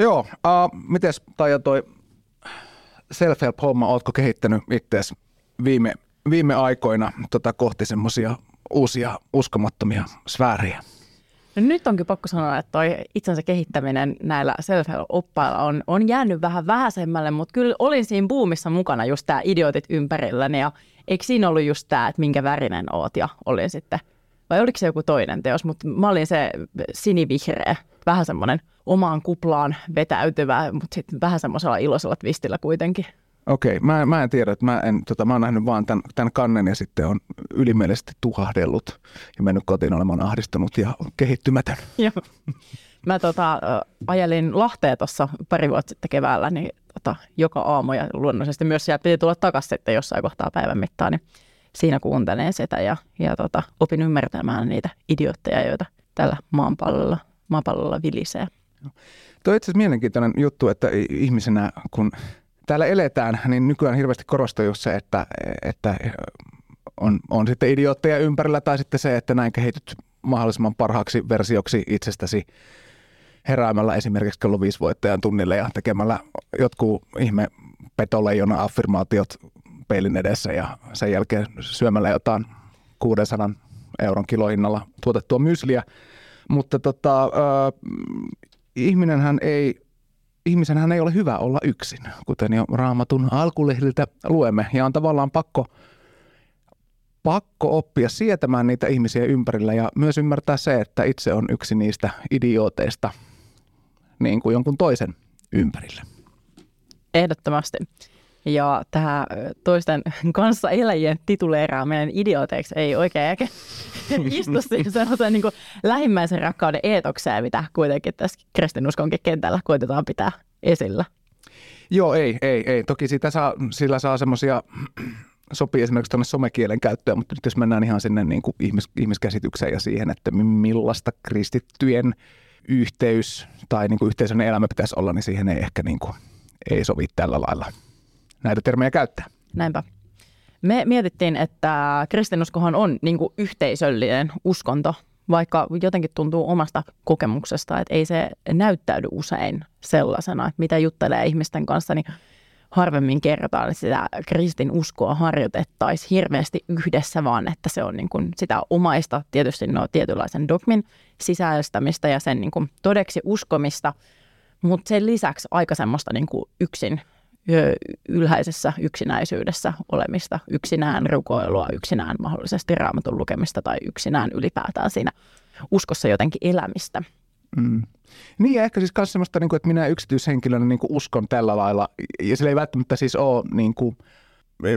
Joo, uh, mites Taija toi self-help-homma, ootko kehittänyt itseäsi viime, viime aikoina tota, kohti semmoisia uusia uskomattomia sfääriä? No nyt onkin pakko sanoa, että toi itsensä kehittäminen näillä self-oppailla on, on jäänyt vähän vähäisemmälle, mutta kyllä olin siinä buumissa mukana just tämä idiotit ympärilläni ja eikö siinä ollut just tämä, että minkä värinen oot ja olin sitten, vai oliko se joku toinen teos, mutta mä olin se sinivihreä, vähän semmoinen omaan kuplaan vetäytyvä, mutta sitten vähän semmoisella iloisella twistillä kuitenkin. Okei, mä, mä en tiedä, että mä, en, tota, mä oon nähnyt vaan tämän, tämän kannen ja sitten on ylimielisesti tuhahdellut ja mennyt kotiin olemaan ahdistunut ja kehittymätön. Joo. Mä tota, ajelin Lahteen tuossa pari vuotta sitten keväällä, niin tota, joka aamu ja luonnollisesti myös siellä piti tulla takaisin sitten jossain kohtaa päivän mittaan, niin siinä kuuntelen sitä ja, ja tota, opin ymmärtämään niitä idiootteja, joita tällä maanpallolla, maanpallolla vilisee. Tuo on itse asiassa mielenkiintoinen juttu, että ihmisenä kun täällä eletään, niin nykyään hirveästi korostuu just se, että, että on, on sitten idiootteja ympärillä tai sitten se, että näin kehityt mahdollisimman parhaaksi versioksi itsestäsi heräämällä esimerkiksi kello viisi voittajan tunnille ja tekemällä jotkut ihme petoleijona affirmaatiot peilin edessä ja sen jälkeen syömällä jotain 600 euron kilohinnalla tuotettua mysliä. Mutta tota, äh, ihminenhän ei ihmisenhän ei ole hyvä olla yksin, kuten jo raamatun alkulehdiltä luemme. Ja on tavallaan pakko, pakko oppia sietämään niitä ihmisiä ympärillä ja myös ymmärtää se, että itse on yksi niistä idiooteista niin kuin jonkun toisen ympärillä. Ehdottomasti. Ja tämä toisten kanssa eläjien tituleeraaminen idiooteiksi ei oikein ehkä istu siihen niin lähimmäisen rakkauden eetokseen, mitä kuitenkin tässä kristinuskonkin kentällä koitetaan pitää esillä. Joo, ei, ei, ei. Toki sitä saa, sillä saa semmoisia, sopii esimerkiksi tuonne somekielen käyttöön, mutta nyt jos mennään ihan sinne niin kuin ihmis, ihmiskäsitykseen ja siihen, että millaista kristittyjen yhteys tai niin kuin yhteisön elämä pitäisi olla, niin siihen ei ehkä niin kuin, ei sovi tällä lailla näitä termejä käyttää. Näinpä. Me mietittiin, että kristinuskohan on niin kuin yhteisöllinen uskonto, vaikka jotenkin tuntuu omasta kokemuksesta, että ei se näyttäydy usein sellaisena, että mitä juttelee ihmisten kanssa, niin harvemmin kerrotaan, että sitä kristin uskoa harjoitettaisiin hirveästi yhdessä, vaan että se on niin kuin sitä omaista, tietysti no tietynlaisen dogmin sisäistämistä ja sen niin kuin todeksi uskomista, mutta sen lisäksi aika semmoista niin kuin yksin ylhäisessä yksinäisyydessä olemista, yksinään rukoilua, yksinään mahdollisesti raamatun lukemista tai yksinään ylipäätään siinä uskossa jotenkin elämistä. Mm. Niin ja ehkä siis myös semmoista, niin että minä yksityishenkilönä niin uskon tällä lailla, ja sillä ei välttämättä siis ole niin kuin,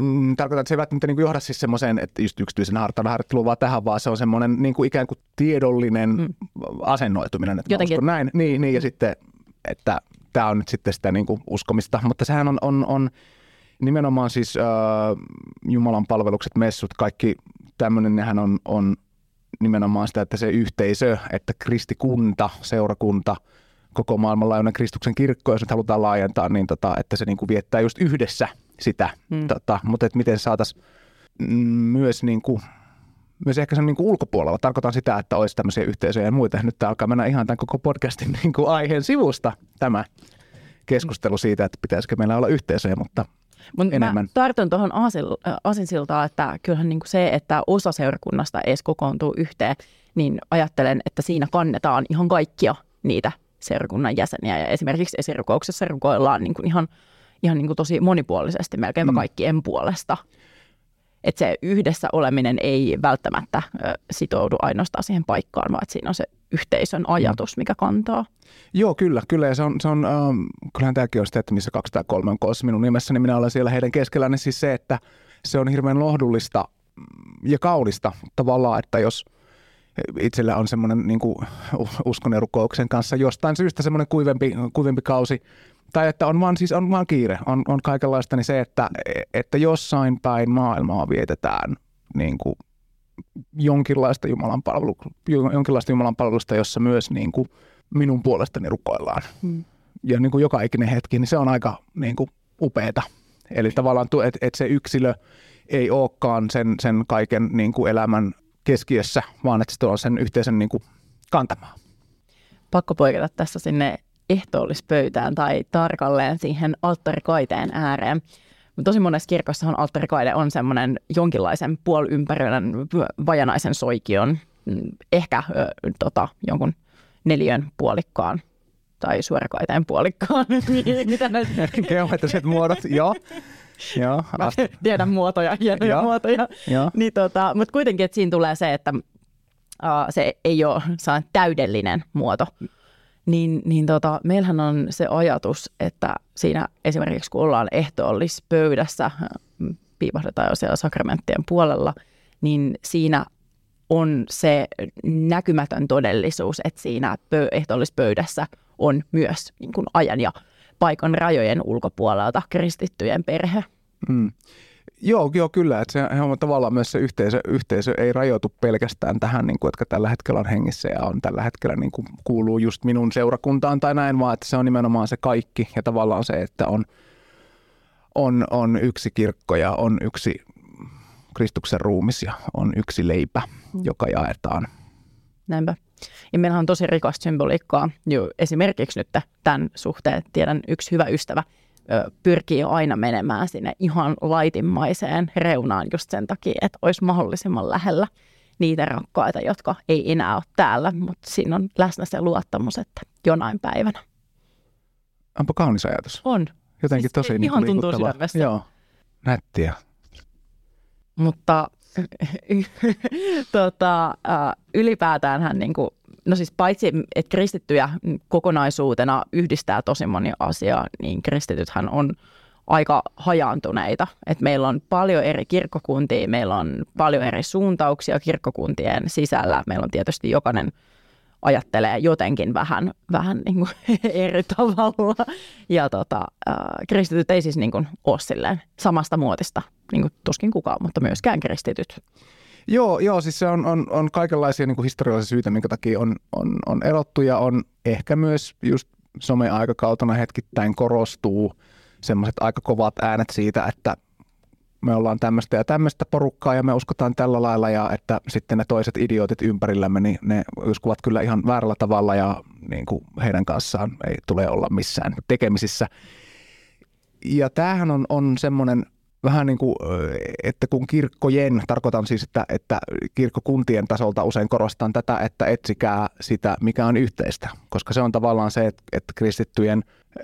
mm, tarkoitan, että se ei välttämättä niin johda siis semmoiseen, että just yksityisen hartan harjoitteluun vaan tähän, vaan se on semmoinen niin kuin ikään kuin tiedollinen mm. asennoituminen, että Jotenkin. uskon näin. Niin, niin, ja sitten, että tämä on nyt sitten sitä niin kuin uskomista, mutta sehän on, on, on nimenomaan siis äh, Jumalan palvelukset, messut, kaikki tämmöinen, nehän on, on nimenomaan sitä, että se yhteisö, että kristikunta, seurakunta, koko maailmanlaajuinen Kristuksen kirkko, jos nyt halutaan laajentaa, niin tota, että se niin kuin viettää just yhdessä sitä, hmm. tota, mutta että miten saataisiin myös niin kuin myös ehkä sen niin kuin ulkopuolella. Tarkoitan sitä, että olisi tämmöisiä yhteisöjä ja muita. Nyt tämä alkaa mennä ihan tämän koko podcastin niin kuin aiheen sivusta tämä keskustelu siitä, että pitäisikö meillä olla yhteisöjä, mutta Mut enemmän. Mä tartun tuohon asinsiltaan, että kyllähän niin kuin se, että osa seurakunnasta edes kokoontuu yhteen, niin ajattelen, että siinä kannetaan ihan kaikkia niitä seurakunnan jäseniä. Ja esimerkiksi esirukouksessa rukoillaan niin kuin ihan, ihan niin kuin tosi monipuolisesti melkeinpä mm. kaikkien puolesta että se yhdessä oleminen ei välttämättä sitoudu ainoastaan siihen paikkaan, vaan että siinä on se yhteisön ajatus, mikä kantaa. Joo, kyllä, kyllä. Ja se on, se on ähm, kyllähän tämäkin on sitä, että missä 203 on koossa minun nimessäni, minä olen siellä heidän keskellään, niin siis se, että se on hirveän lohdullista ja kaunista tavallaan, että jos itsellä on semmoinen niin uskon kanssa jostain syystä semmoinen kuivempi, kuivempi kausi, tai että on vaan, siis on vaan kiire, on, on kaikenlaista, niin se, että, että jossain päin maailmaa vietetään niin kuin jonkinlaista Jumalan, palvelu, jonkinlaista Jumalan palvelusta, jossa myös niin kuin minun puolestani rukoillaan. Hmm. Ja niin kuin joka ikinen hetki, niin se on aika niin kuin upeeta. Eli tavallaan, että et se yksilö ei olekaan sen, sen kaiken niin kuin elämän keskiössä, vaan että se on sen yhteisen niin kuin kantamaan. Pakko poiketa tässä sinne ehtoollispöytään tai tarkalleen siihen alttarikaiteen ääreen. Tosi monessa kirkossahan alttarikaide on semmoinen jonkinlaisen puoliympäröinen vajanaisen soikion, mm, ehkä ö, tota, jonkun neljön puolikkaan tai suorakaiteen puolikkaan. Mitä näitä? Geometriset muodot, joo. Joo, Mä tiedän muotoja, hienoja muotoja. Niin tota, mutta kuitenkin, että siinä tulee se, että uh, se ei ole täydellinen muoto. Niin, niin tota, meillähän on se ajatus, että siinä esimerkiksi kun ollaan ehtoollispöydässä, piipahdetaan jo siellä sakramenttien puolella, niin siinä on se näkymätön todellisuus, että siinä ehtoollispöydässä on myös niin kuin ajan ja paikan rajojen ulkopuolelta kristittyjen perhe. Mm. Joo, joo, kyllä. Että se on tavallaan myös se yhteisö, yhteisö ei rajoitu pelkästään tähän, niin kuin, jotka tällä hetkellä on hengissä ja on tällä hetkellä niin kuin, kuuluu just minun seurakuntaan tai näin, vaan että se on nimenomaan se kaikki ja tavallaan se, että on, on, on yksi kirkko ja on yksi Kristuksen ruumis ja on yksi leipä, mm. joka jaetaan. Näinpä. Ja meillä on tosi rikasta symboliikkaa. Jo esimerkiksi nyt tämän suhteen tiedän yksi hyvä ystävä pyrkii aina menemään sinne ihan laitimmaiseen reunaan just sen takia, että olisi mahdollisimman lähellä niitä rakkaita, jotka ei enää ole täällä, mutta siinä on läsnä se luottamus, että jonain päivänä. Onpa kaunis ajatus. On. Jotenkin siis tosi niin ihan tuntuu sydämestä. Joo, nättiä. Mutta tota, ylipäätään hän niin kuin, no siis paitsi, että kristittyjä kokonaisuutena yhdistää tosi moni asia, niin kristitythän on aika hajaantuneita. Et meillä on paljon eri kirkkokuntia, meillä on paljon eri suuntauksia kirkkokuntien sisällä. Meillä on tietysti jokainen ajattelee jotenkin vähän, vähän niin kuin eri tavalla. Ja tota, äh, kristityt ei siis niin kuin ole silleen samasta muotista, niin kuin tuskin kukaan, mutta myöskään kristityt. Joo, joo siis se on, on, on kaikenlaisia niin kuin historiallisia syitä, minkä takia on, on, on erottu ja on ehkä myös just some-aikakautena hetkittäin korostuu semmoiset aika kovat äänet siitä, että me ollaan tämmöistä ja tämmöistä porukkaa ja me uskotaan tällä lailla ja että sitten ne toiset idiootit ympärillämme, niin ne uskovat kyllä ihan väärällä tavalla ja niin kuin heidän kanssaan ei tule olla missään tekemisissä. Ja tämähän on, on semmoinen vähän niin kuin, että kun kirkkojen, tarkoitan siis, että, että kirkkokuntien tasolta usein korostan tätä, että etsikää sitä, mikä on yhteistä, koska se on tavallaan se, että, että kristittyjen,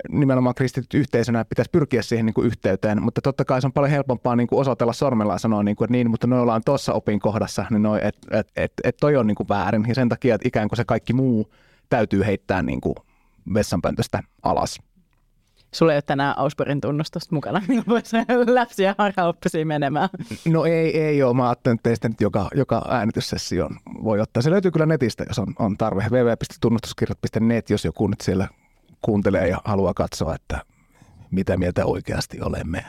nimenomaan kristityt yhteisönä pitäisi pyrkiä siihen niin kuin yhteyteen, mutta totta kai se on paljon helpompaa niin kuin osoitella sormella ja sanoa, niin kuin, että niin, mutta noi ollaan tuossa opinkohdassa, niin noi, että et, et, et toi on niin kuin väärin. Ja sen takia, että ikään kuin se kaikki muu täytyy heittää niin kuin vessanpöntöstä alas. Sulla ei ole tänään Ausburgin tunnustusta mukana, niin voisi läpsiä harhaoppisiin menemään. No ei, ei ole. Mä ajattelin, että teistä nyt joka, joka äänityssessio voi ottaa. Se löytyy kyllä netistä, jos on, on tarve. www.tunnustuskirjat.net, jos joku nyt siellä kuuntelee ja haluaa katsoa, että mitä mieltä oikeasti olemme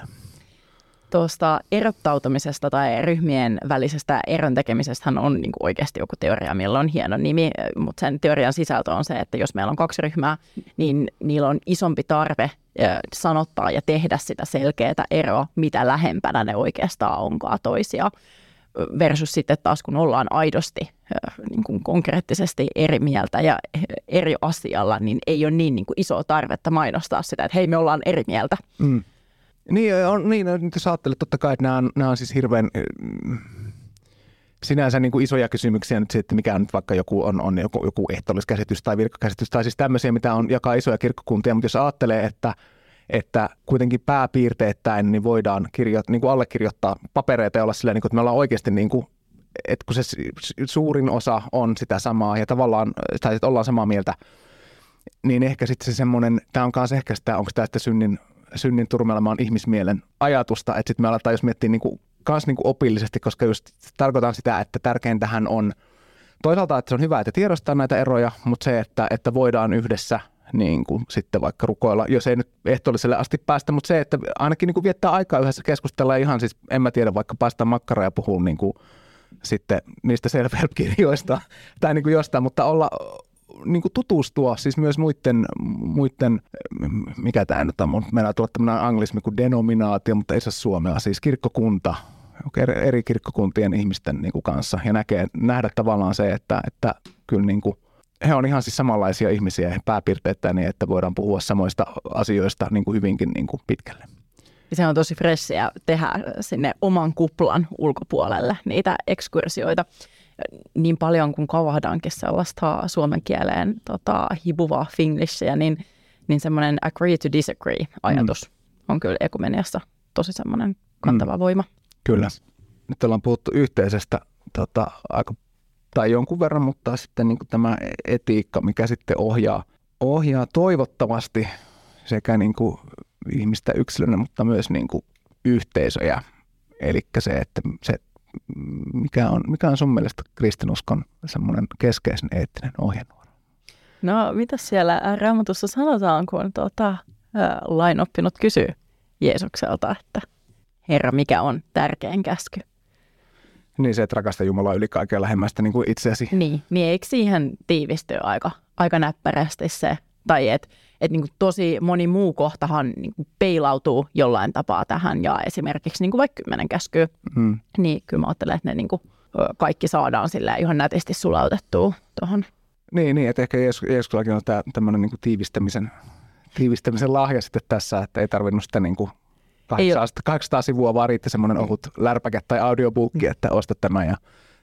tuosta erottautumisesta tai ryhmien välisestä eron tekemisestä on niin kuin oikeasti joku teoria, millä on hieno nimi, mutta sen teorian sisältö on se, että jos meillä on kaksi ryhmää, niin niillä on isompi tarve sanottaa ja tehdä sitä selkeää eroa, mitä lähempänä ne oikeastaan onkaan toisia versus sitten taas kun ollaan aidosti niin kuin konkreettisesti eri mieltä ja eri asialla, niin ei ole niin, niin kuin isoa tarvetta mainostaa sitä, että hei me ollaan eri mieltä. Mm. Niin, on, niin nyt jos ajattelet totta kai, että nämä on, nämä on siis hirveän sinänsä niin kuin isoja kysymyksiä nyt että mikä on nyt vaikka joku, on, on joku, joku ehtoolliskäsitys tai virkkakäsitys tai siis tämmöisiä, mitä on jakaa isoja kirkkokuntia, mutta jos ajattelee, että että kuitenkin pääpiirteittäin niin voidaan kirjo, niin kuin allekirjoittaa papereita ja olla sillä, niin kuin, että me ollaan oikeasti niin kuin, että kun se suurin osa on sitä samaa ja tavallaan, tai että ollaan samaa mieltä, niin ehkä sitten se semmoinen, tämä on myös ehkä sitä, onko tämä sitten synnin synnin turmelmaan ihmismielen ajatusta, että sitten me aletaan, jos miettii niin kuin, kans niin kuin opillisesti, koska just tarkoitan sitä, että tärkeintähän on toisaalta, että se on hyvä, että tiedostaa näitä eroja, mutta se, että, että voidaan yhdessä niin kuin sitten vaikka rukoilla, jos ei nyt ehtoolliselle asti päästä, mutta se, että ainakin niin kuin viettää aikaa yhdessä keskustella ihan siis, en mä tiedä, vaikka päästä makkaraa ja puhua niin kuin sitten niistä self tai niin kuin jostain, mutta olla, niin kuin tutustua siis myös muiden, muiden mikä tämä nyt on, meillä tulla tämmöinen anglismi kuin denominaatio, mutta ei se suomea, siis kirkkokunta, eri kirkkokuntien ihmisten niin kuin kanssa ja näkee, nähdä tavallaan se, että, että kyllä niin kuin he on ihan siis samanlaisia ihmisiä pääpiirteittäin niin, että voidaan puhua samoista asioista niin kuin hyvinkin niin kuin pitkälle. Se on tosi fressiä tehdä sinne oman kuplan ulkopuolelle niitä ekskursioita niin paljon kuin kavahdaankin sellaista suomen kieleen tota, hibuvaa finglishia, niin, niin semmoinen agree to disagree ajatus mm. on kyllä ekumeniassa tosi semmoinen kantava mm. voima. Kyllä. Nyt ollaan puhuttu yhteisestä tota, aika, tai jonkun verran, mutta sitten niin tämä etiikka, mikä sitten ohjaa, ohjaa toivottavasti sekä niin kuin ihmistä yksilönä, mutta myös niin kuin yhteisöjä. Eli se, että se, mikä on, mikä on sun mielestä kristinuskon semmoinen keskeisen eettinen ohjenuora? No, mitä siellä raamatussa sanotaan, kun tuota, lainoppinut kysyy Jeesukselta, että Herra, mikä on tärkein käsky? Niin se, että rakasta Jumalaa yli kaiken lähemmästä niin kuin itseäsi. Niin, niin eikö siihen tiivisty aika, aika näppärästi se, tai että et niin tosi moni muu kohtahan niin kuin peilautuu jollain tapaa tähän ja esimerkiksi niin kuin vaikka kymmenen käskyä, mm. niin kyllä mä ajattelen, että ne niin kuin kaikki saadaan sillä ihan nätisti sulautettua tuohon. Niin, niin, että ehkä Jeesuksella on tämä tämmöinen niin tiivistämisen, tiivistämisen lahja sitten tässä, että ei tarvinnut sitä niin kuin 800, 800 sivua, vaan riitti semmoinen ohut lärpäke tai audiobookki, että osta tämä ja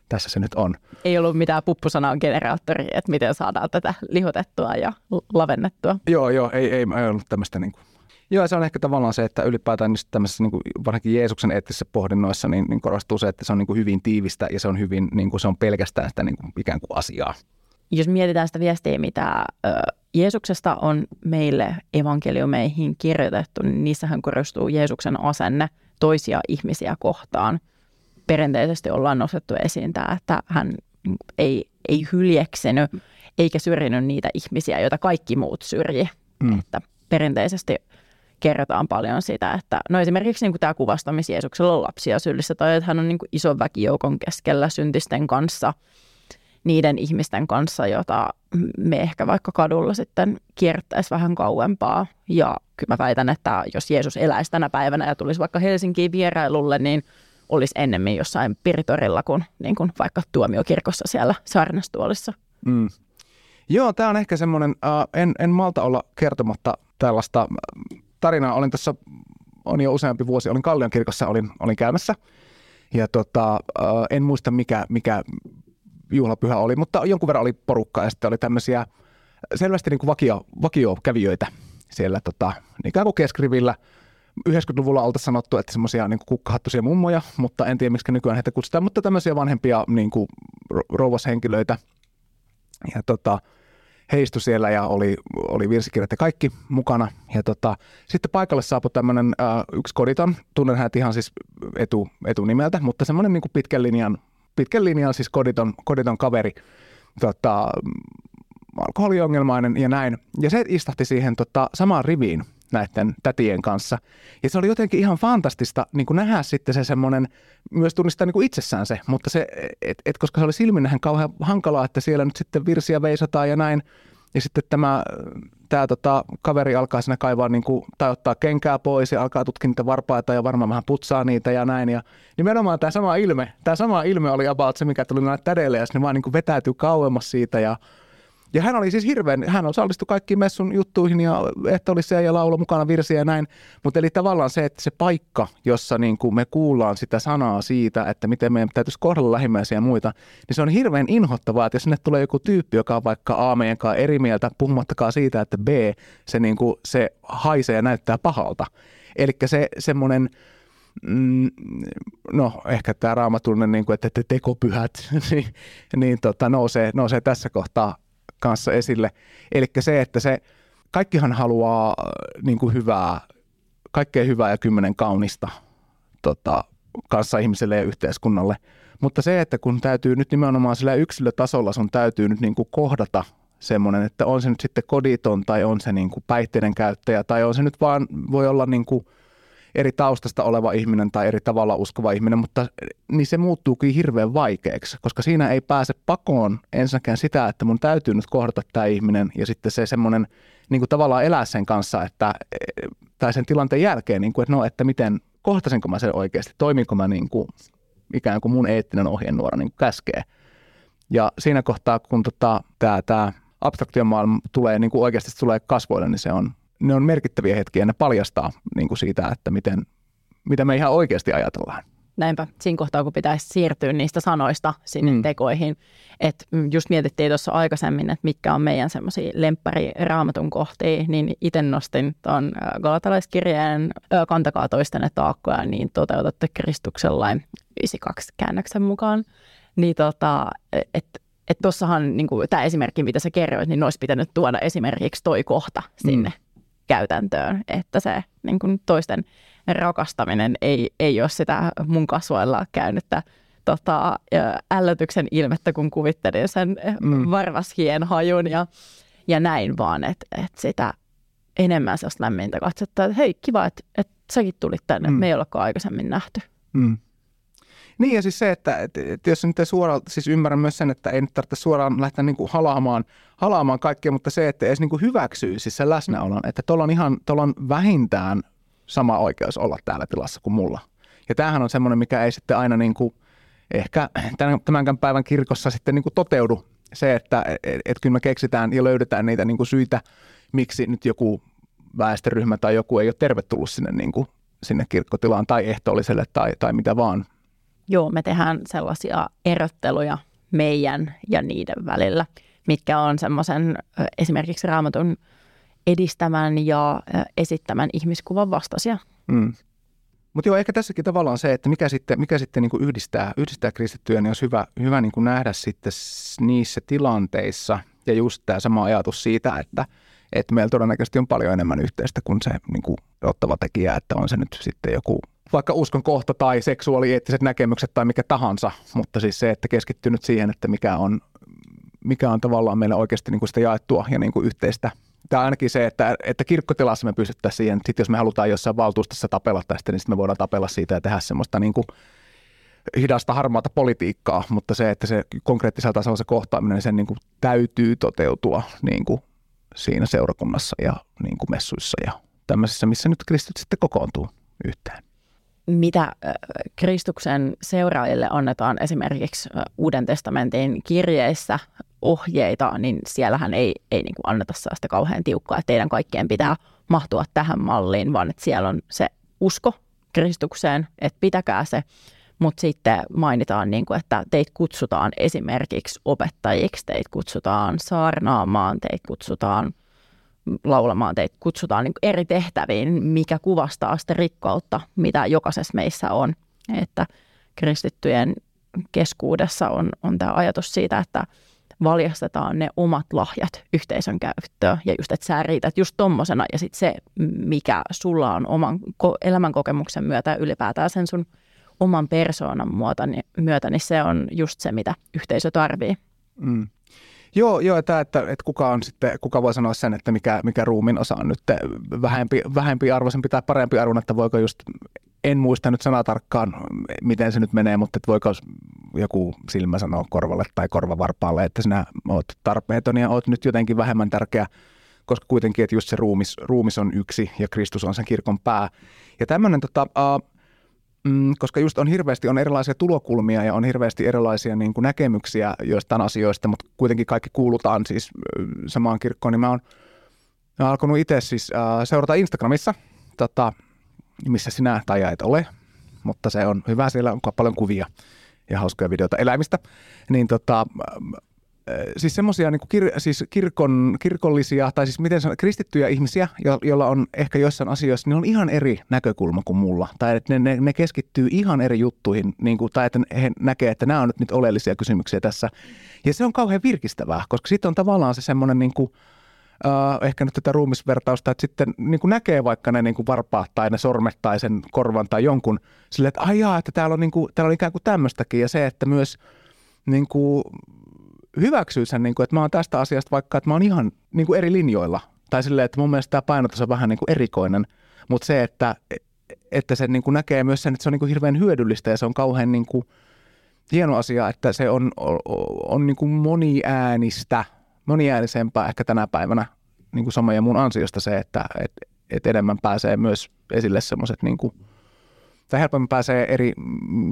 tässä se nyt on. Ei ollut mitään puppusanan generaattori, että miten saadaan tätä lihotettua ja lavennettua. Joo, joo, ei, ei, ei ollut tämmöistä niin kuin. Joo, se on ehkä tavallaan se, että ylipäätään niin tämmöisessä niin kuin, varsinkin Jeesuksen eettisissä pohdinnoissa niin, niin korostuu se, että se on niin kuin hyvin tiivistä ja se on hyvin, niin kuin, se on pelkästään sitä niin kuin, ikään kuin asiaa. Jos mietitään sitä viestiä, mitä ö, Jeesuksesta on meille evankeliumeihin kirjoitettu, niin niissähän korostuu Jeesuksen asenne toisia ihmisiä kohtaan – perinteisesti ollaan nostettu esiin tämä, että hän ei, ei hyljeksenyt eikä syrjinyt niitä ihmisiä, joita kaikki muut syrji. Mm. Että perinteisesti kerrotaan paljon sitä, että no esimerkiksi niin kuin tämä kuvasta, missä Jeesuksella on lapsia sylissä, tai että hän on niin kuin ison väkijoukon keskellä syntisten kanssa, niiden ihmisten kanssa, jota me ehkä vaikka kadulla sitten kiertäisi vähän kauempaa. Ja kyllä mä väitän, että jos Jeesus eläisi tänä päivänä ja tulisi vaikka Helsinkiin vierailulle, niin – olisi ennemmin jossain Piritorilla kuin, niin kuin vaikka tuomiokirkossa siellä saarnastuolissa. Mm. Joo, tämä on ehkä semmoinen, uh, en, en malta olla kertomatta tällaista tarinaa. Olin tässä, on jo useampi vuosi, olin Kallion kirkossa, olin, olin käymässä. Ja tota, uh, en muista mikä, mikä juhlapyhä oli, mutta jonkun verran oli porukkaa ja sitten oli tämmöisiä selvästi niin kuin vakio, vakiokävijöitä siellä tota, ikään kuin keskrivillä – 90-luvulla oltaisiin sanottu, että semmoisia niin kukkahattuisia mummoja, mutta en tiedä, miksi nykyään heitä kutsutaan, mutta tämmöisiä vanhempia niin kuin rouvashenkilöitä. Ja tota, heistu siellä ja oli, oli virsikirjat ja kaikki mukana. Ja tota, sitten paikalle saapui tämmöinen äh, yksi koditon, tunnen hänet ihan siis etu, etunimeltä, mutta semmoinen niin pitkän linjan, pitkän linjan siis koditon, koditon kaveri, tota, alkoholiongelmainen ja näin. Ja se istahti siihen tota, samaan riviin näiden tätien kanssa. Ja se oli jotenkin ihan fantastista niin kuin nähdä sitten se semmoinen, myös tunnistaa niin kuin itsessään se, mutta se, et, et, koska se oli silminnähän kauhean hankalaa, että siellä nyt sitten virsiä veisataan ja näin, ja sitten tämä, tämä tota, kaveri alkaa siinä kaivaa niin kuin, tai ottaa kenkää pois ja alkaa tutkia niitä varpaita ja varmaan vähän putsaa niitä ja näin. Ja nimenomaan tämä sama ilme, tämä sama ilme oli about se, mikä tuli näille tädeille ja sitten vaan niin kuin vetäytyy kauemmas siitä ja ja hän oli siis hirveän, hän osallistui kaikkiin messun juttuihin ja että oli se ja laulo mukana virsiä ja näin. Mutta eli tavallaan se, että se paikka, jossa niin kuin me kuullaan sitä sanaa siitä, että miten meidän täytyisi kohdella lähimmäisiä ja muita, niin se on hirveän inhottavaa, että jos sinne tulee joku tyyppi, joka on vaikka A meidän kanssa eri mieltä, puhumattakaan siitä, että B, se, niin kuin, se haisee ja näyttää pahalta. Eli se semmoinen, mm, no ehkä tämä raamatullinen, niin kuin, että te tekopyhät, niin, niin tota, nousee, nousee tässä kohtaa kanssa esille. Eli se, että se kaikkihan haluaa äh, niin kuin hyvää, kaikkea hyvää ja kymmenen kaunista tota, kanssa ihmiselle ja yhteiskunnalle. Mutta se, että kun täytyy nyt nimenomaan sillä yksilötasolla sun täytyy nyt niin kuin kohdata semmoinen, että on se nyt sitten koditon tai on se niin kuin päihteiden käyttäjä tai on se nyt vaan, voi olla niin kuin eri taustasta oleva ihminen tai eri tavalla uskova ihminen, mutta niin se muuttuukin hirveän vaikeaksi, koska siinä ei pääse pakoon ensinnäkään sitä, että mun täytyy nyt kohdata tämä ihminen ja sitten se semmoinen niin kuin tavallaan elää sen kanssa, että, tai sen tilanteen jälkeen, niin kuin, että no, että miten, kohtasinko mä sen oikeasti, toiminko mä niin kuin, ikään kuin mun eettinen ohjenuora niin kuin käskee. Ja siinä kohtaa, kun tota, tämä, tämä abstraktion maailma tulee niin kuin oikeasti tulee kasvoille, niin se on, ne on merkittäviä hetkiä ne paljastaa niin kuin siitä, että miten, mitä me ihan oikeasti ajatellaan. Näinpä, siinä kohtaa kun pitäisi siirtyä niistä sanoista sinne mm. tekoihin. Että just mietittiin tuossa aikaisemmin, että mitkä on meidän semmoisia lemppari raamatun kohtia, niin itse nostin tuon galatalaiskirjeen kantakaa toistenne taakkoja, niin toteutatte Kristuksen lain 92 käännöksen mukaan. Niin tota, että että tuossahan niin tämä esimerkki, mitä sä kerroit, niin olisi pitänyt tuoda esimerkiksi toi kohta sinne mm. Käytäntöön, että se niin kuin toisten rakastaminen ei, ei ole sitä mun kasvoilla käynyttä tota, ällötyksen ilmettä, kun kuvittelin sen mm. varvashien hajun ja, ja näin vaan, että et sitä enemmän sellaista lämmintä katsetta, että hei kiva, että, että säkin tulit tänne, mm. me ei olekaan aikaisemmin nähty. Mm. Niin ja siis se, että, että, jos nyt suoraan, siis ymmärrän myös sen, että ei nyt tarvitse suoraan lähteä niin kuin halaamaan, halaamaan kaikkea, mutta se, että edes niin kuin hyväksyy siis sen läsnäolon, että tuolla on ihan, tuolla on vähintään sama oikeus olla täällä tilassa kuin mulla. Ja tämähän on semmoinen, mikä ei sitten aina niin kuin, ehkä tämänkään päivän kirkossa sitten niin kuin toteudu. Se, että et, et kyllä me keksitään ja löydetään niitä niin kuin syitä, miksi nyt joku väestöryhmä tai joku ei ole tervetullut sinne, niin kuin, sinne kirkkotilaan tai ehtoolliselle tai, tai mitä vaan. Joo, me tehdään sellaisia erotteluja meidän ja niiden välillä, mitkä on semmoisen esimerkiksi raamatun edistämään ja esittämään ihmiskuvan vastaisia. Mm. Mutta joo, ehkä tässäkin tavallaan se, että mikä sitten, mikä sitten niin kuin yhdistää, yhdistää kristittyjä, niin olisi hyvä, hyvä niin kuin nähdä sitten niissä tilanteissa ja just tämä sama ajatus siitä, että, että meillä todennäköisesti on paljon enemmän yhteistä kuin se niin kuin ottava tekijä, että on se nyt sitten joku vaikka uskon kohta tai seksuaalieettiset näkemykset tai mikä tahansa, mutta siis se, että keskittynyt siihen, että mikä on, mikä on tavallaan meillä oikeasti niin kuin sitä jaettua ja niin kuin yhteistä Tämä ainakin se, että, että kirkkotilassa me pystyttäisiin siihen, sitten jos me halutaan jossain valtuustossa tapella tästä, niin sitten me voidaan tapella siitä ja tehdä semmoista niin kuin hidasta harmaata politiikkaa, mutta se, että se konkreettisella tasolla se kohtaaminen, niin sen niin kuin täytyy toteutua niin kuin siinä seurakunnassa ja niin kuin messuissa ja tämmöisissä, missä nyt kristit sitten kokoontuu yhteen. Mitä Kristuksen seuraajille annetaan esimerkiksi Uuden testamentin kirjeissä ohjeita, niin siellähän ei, ei niin kuin anneta sitä kauhean tiukkaa, että teidän kaikkien pitää mahtua tähän malliin, vaan että siellä on se usko Kristukseen, että pitäkää se, mutta sitten mainitaan, niin kuin, että teitä kutsutaan esimerkiksi opettajiksi, teitä kutsutaan saarnaamaan, teitä kutsutaan laulamaan, teitä kutsutaan niin eri tehtäviin, mikä kuvastaa sitä rikkautta, mitä jokaisessa meissä on. Että kristittyjen keskuudessa on, on tämä ajatus siitä, että valjastetaan ne omat lahjat yhteisön käyttöön ja just, että sä riität just tommosena ja sitten se, mikä sulla on oman elämänkokemuksen myötä ja ylipäätään sen sun oman persoonan muuta, niin, myötä, niin se on just se, mitä yhteisö tarvii. Mm. Joo, joo tämä, että, että kuka, on sitten, kuka voi sanoa sen, että mikä, mikä ruumin osa on nyt vähempi, vähempi arvoisempi tai parempi arvon, että voiko just, en muista nyt sanaa tarkkaan, miten se nyt menee, mutta että voiko joku silmä sanoa korvalle tai korvavarpaalle, että sinä oot tarpeeton ja oot nyt jotenkin vähemmän tärkeä, koska kuitenkin, että just se ruumis, ruumis on yksi ja Kristus on sen kirkon pää. Ja tämmöinen tota, uh, Mm, koska just on hirveästi on erilaisia tulokulmia ja on hirveästi erilaisia niin kuin näkemyksiä joistain asioista, mutta kuitenkin kaikki kuulutaan siis samaan kirkkoon, niin mä oon, mä oon alkanut itse siis äh, seurata Instagramissa, tota, missä sinä tai et ole, mutta se on hyvä, siellä on paljon kuvia ja hauskoja videoita eläimistä, niin tota, siis semmoisia niin kir, siis kirkon, kirkollisia tai siis miten sanon, kristittyjä ihmisiä, jo, joilla on ehkä joissain asioissa, niin on ihan eri näkökulma kuin mulla. Tai että ne, ne, ne keskittyy ihan eri juttuihin, niin kuin, tai että he näkee, että nämä on nyt, nyt oleellisia kysymyksiä tässä. Ja se on kauhean virkistävää, koska sitten on tavallaan se semmoinen niin kuin, Uh, ehkä nyt tätä ruumisvertausta, että sitten niin kuin näkee vaikka ne niin kuin varpaat tai ne sormet tai sen korvan tai jonkun silleen, että aijaa, että täällä on, niin kuin, täällä on ikään kuin tämmöistäkin ja se, että myös niin kuin, hyväksyy sen, niin kuin, että mä oon tästä asiasta vaikka, että mä oon ihan niin kuin eri linjoilla. Tai silleen, että mun mielestä tämä painotus on vähän niin kuin erikoinen, mutta se, että, että se niin kuin näkee myös sen, että se on niin kuin hirveän hyödyllistä ja se on kauhean niin kuin hieno asia, että se on, on, niin kuin moniäänistä, moniäänisempää ehkä tänä päivänä niin kuin sama ja mun ansiosta se, että et, et enemmän pääsee myös esille semmoiset niin kuin, tai helpommin pääsee eri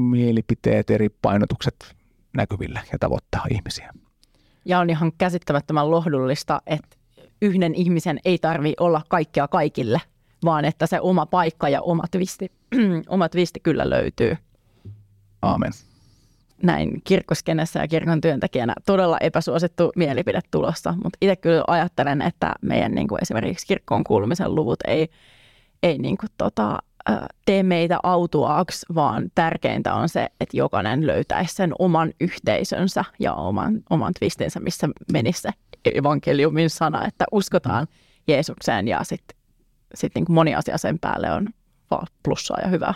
mielipiteet, eri painotukset näkyville ja tavoittaa ihmisiä. Ja on ihan käsittämättömän lohdullista, että yhden ihmisen ei tarvi olla kaikkea kaikille, vaan että se oma paikka ja oma twisti, oma twisti kyllä löytyy. Aamen. Näin kirkkoskenessä ja kirkon työntekijänä todella epäsuosittu mielipide tulossa, mutta itse kyllä ajattelen, että meidän niin kuin esimerkiksi kirkkoon kuulumisen luvut ei, ei niin kuin, tota, tee meitä autuaaksi, vaan tärkeintä on se, että jokainen löytäisi sen oman yhteisönsä ja oman, oman twistinsä, missä menisi se evankeliumin sana, että uskotaan Jeesukseen ja sitten sit niin moni asia sen päälle on vaan plussaa ja hyvää.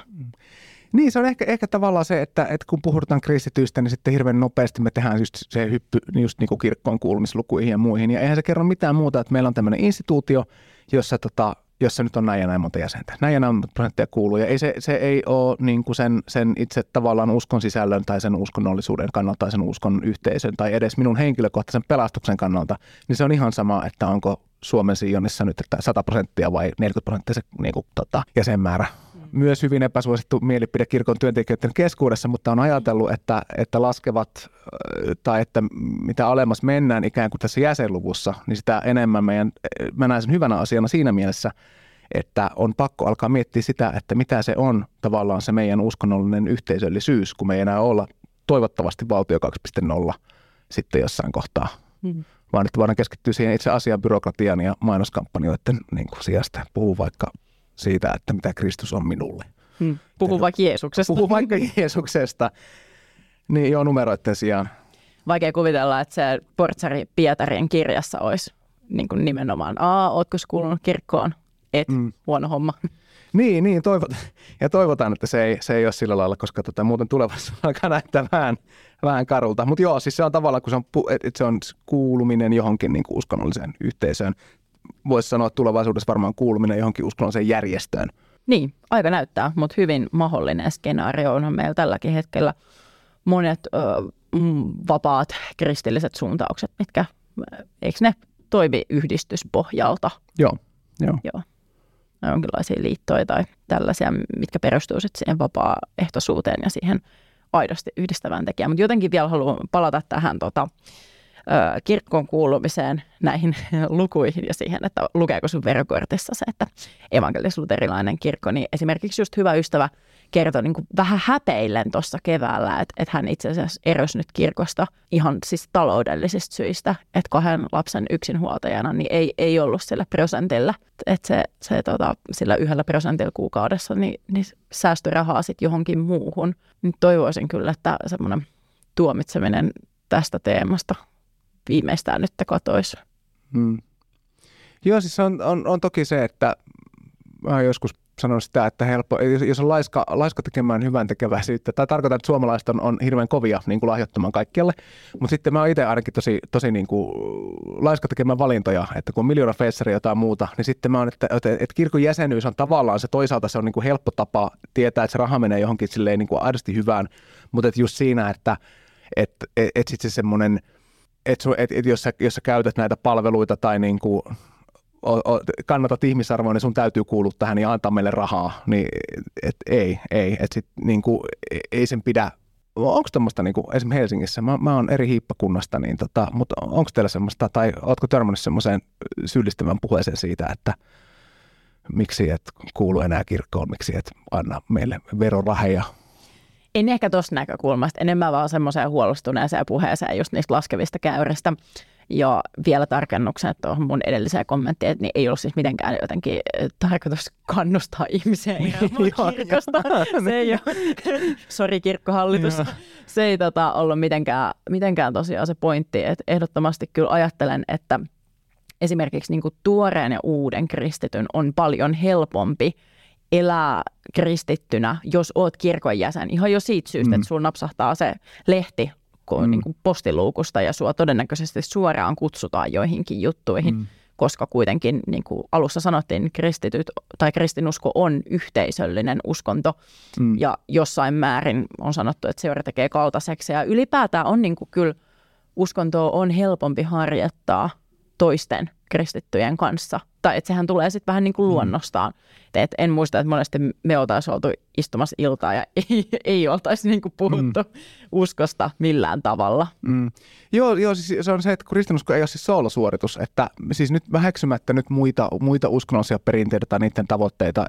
Niin, se on ehkä, ehkä tavallaan se, että, että kun puhutaan kristityistä, niin sitten hirveän nopeasti me tehdään just se hyppy just niin kuin kirkkoon kuulumislukuihin ja muihin. Ja eihän se kerro mitään muuta, että meillä on tämmöinen instituutio, jossa tota, jossa nyt on näin ja näin monta jäsentä. Näin ja näin monta prosenttia kuuluu. Ja ei se, se ei ole niin kuin sen, sen itse tavallaan uskon sisällön tai sen uskonnollisuuden kannalta tai sen uskon yhteisön tai edes minun henkilökohtaisen pelastuksen kannalta, niin se on ihan sama, että onko Suomen Sionissa nyt että 100 prosenttia vai 40 prosenttia se niin kuin, tota, jäsenmäärä. Myös hyvin epäsuosittu mielipide kirkon työntekijöiden keskuudessa, mutta on ajatellut, että, että laskevat tai että mitä alemmas mennään ikään kuin tässä jäsenluvussa, niin sitä enemmän meidän, mä näen sen hyvänä asiana siinä mielessä, että on pakko alkaa miettiä sitä, että mitä se on tavallaan se meidän uskonnollinen yhteisöllisyys, kun me ei enää olla toivottavasti valtio 2.0 sitten jossain kohtaa. Mm vaan että voidaan keskittyä siihen itse asian byrokratian ja mainoskampanjoiden niin kuin sijasta. Puhuu vaikka siitä, että mitä Kristus on minulle. Hmm. Puhu vaikka Jeesuksesta. Puhu vaikka Jeesuksesta. Niin joo, numeroiden sijaan. Vaikea kuvitella, että se Portsari Pietarien kirjassa olisi niin kuin nimenomaan, aa, ootko kuulunut kirkkoon? Et, mm. huono homma. Niin, niin toivot, ja toivotaan, että se ei, se ei ole sillä lailla, koska tota, muuten tulevaisuudessa alkaa näyttää vähän, vähän karulta. Mutta joo, siis se on tavallaan, kun se on, että se on kuuluminen johonkin niin kuin uskonnolliseen yhteisöön. Voisi sanoa tulevaisuudessa varmaan kuuluminen johonkin uskonnolliseen järjestöön. Niin, aika näyttää, mutta hyvin mahdollinen skenaario onhan meillä tälläkin hetkellä monet ö, mm, vapaat kristilliset suuntaukset, mitkä, eikö ne toimi yhdistyspohjalta? Joo, joo. joo jonkinlaisia liittoja tai tällaisia, mitkä perustuvat siihen vapaaehtoisuuteen ja siihen aidosti yhdistävään tekijään. Mutta jotenkin vielä haluan palata tähän tota, kirkkoon kuulumiseen näihin lukuihin ja siihen, että lukeeko sun verokortissa se, että evankelis-luterilainen kirkko, niin esimerkiksi just hyvä ystävä kertoi niin vähän häpeillen tuossa keväällä, että, että hän itse asiassa erosi nyt kirkosta ihan siis taloudellisista syistä, että kahden lapsen yksinhuoltajana niin ei, ei ollut sillä prosentilla, että se, se tota, sillä yhdellä prosentilla kuukaudessa niin, niin säästyi rahaa sitten johonkin muuhun. Niin toivoisin kyllä, että semmoinen tuomitseminen tästä teemasta viimeistään nyt katoisi. Hmm. Joo, siis on, on, on toki se, että mä joskus sanon sitä, että helppo, jos on laiska, laiska tekemään hyvän tekeväisyyttä, tai tarkoitan, että suomalaiset on, on hirveän kovia niin kuin lahjoittamaan kaikkialle, mutta sitten mä oon itse ainakin tosi, tosi niin kuin laiska tekemään valintoja, että kun on miljoona feissari jotain muuta, niin sitten mä oon, että, että, että kirkon jäsenyys on tavallaan se toisaalta se on niin kuin helppo tapa tietää, että se raha menee johonkin silleen niin kuin aidosti hyvään, mutta että just siinä, että että et, et sitten se semmoinen, että et, et jos, sä, jos sä käytät näitä palveluita tai niin kuin kannatat ihmisarvoa, niin sun täytyy kuulua tähän ja antaa meille rahaa. Niin et, ei, ei. Et sit, niin kuin, ei sen pidä onko tämmöistä niin esimerkiksi Helsingissä, mä, mä oon eri hiippakunnasta, niin tota, mutta onko teillä semmoista, tai ootko törmännyt semmoiseen syyllistävän puheeseen siitä, että miksi et kuulu enää kirkkoon, miksi et anna meille veroraheja en ehkä tuosta näkökulmasta, enemmän vaan semmoiseen huolestuneeseen puheeseen just niistä laskevista käyristä. Ja vielä tarkennuksen tuohon mun edelliseen kommenttiin, että niin ei ollut siis mitenkään jotenkin eh, tarkoitus kannustaa ihmisiä kirkosta. Se ei ole, sori kirkkohallitus, se ei tota, ollut mitenkään, mitenkään tosiaan se pointti, että ehdottomasti kyllä ajattelen, että esimerkiksi niin tuoreen ja uuden kristityn on paljon helpompi elää kristittynä, jos oot kirkon jäsen. Ihan jo siitä syystä, mm. että sun napsahtaa se lehti mm. niin kuin postiluukusta ja sua todennäköisesti suoraan kutsutaan joihinkin juttuihin. Mm koska kuitenkin niin kuin alussa sanottiin, kristityt tai kristinusko on yhteisöllinen uskonto mm. ja jossain määrin on sanottu, että seura tekee kaltaiseksi ja ylipäätään on niin kuin kyllä uskontoa on helpompi harjoittaa toisten kristittyjen kanssa. Tai että sehän tulee sitten vähän niin kuin mm. luonnostaan. Et en muista, että monesti me oltaisiin oltu istumassa iltaa ja ei, ei oltaisi niin kuin puhuttu mm. uskosta millään tavalla. Mm. Joo, joo siis se on se, että kristinusko ei ole siis soolosuoritus, että siis nyt väheksymättä nyt muita, muita uskonnollisia perinteitä tai niiden tavoitteita,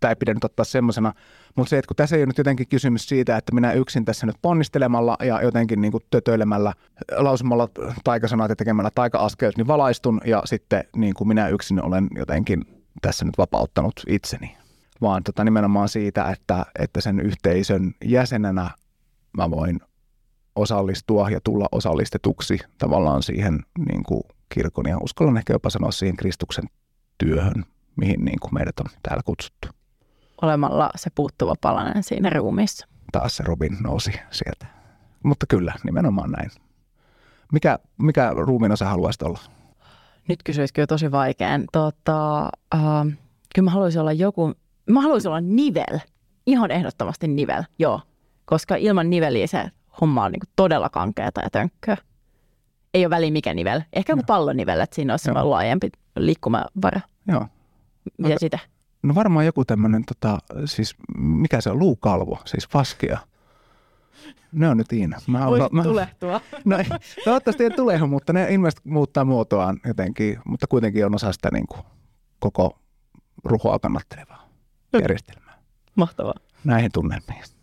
tämä ei pidä nyt ottaa semmoisena, mutta se, että kun tässä ei ole nyt jotenkin kysymys siitä, että minä yksin tässä nyt ponnistelemalla ja jotenkin niin kuin tötöilemällä, lausumalla taikasanat ja tekemällä taika-askelet, niin valaistun ja sitten niin kuin minä yksin olen jotenkin tässä nyt vapauttanut itseni, vaan tota nimenomaan siitä, että, että sen yhteisön jäsenenä mä voin osallistua ja tulla osallistetuksi tavallaan siihen niin kuin kirkon ja uskallan ehkä jopa sanoa siihen Kristuksen työhön, mihin niin kuin meidät on täällä kutsuttu. Olemalla se puuttuva palanen siinä ruumissa. Taas se Robin nousi sieltä. Mutta kyllä, nimenomaan näin. Mikä, mikä ruumiin osa haluaisit olla? Nyt kysyisikö jo tosi vaikean. Tota, uh, kyllä mä haluaisin olla joku, mä haluaisin olla nivel. Ihan ehdottomasti nivel, joo. Koska ilman niveliä se homma on niinku todella kankeata ja tönkköä. Ei ole väliä mikä nivel. Ehkä joku pallonivel, että siinä olisi laajempi liikkumavara. Joo. Mitä no, sitä? No varmaan joku tämmöinen, tota, siis mikä se on, luukalvo, siis faskia. Ne on nyt Iina. Mä haluan, mä, tulehtua. No, toivottavasti ei tule, mutta ne ilmeisesti muuttaa muotoaan jotenkin, mutta kuitenkin on osa sitä niin kuin, koko ruhoa kannattelevaa järjestelmää. Mahtavaa. Näihin tunnelmiin.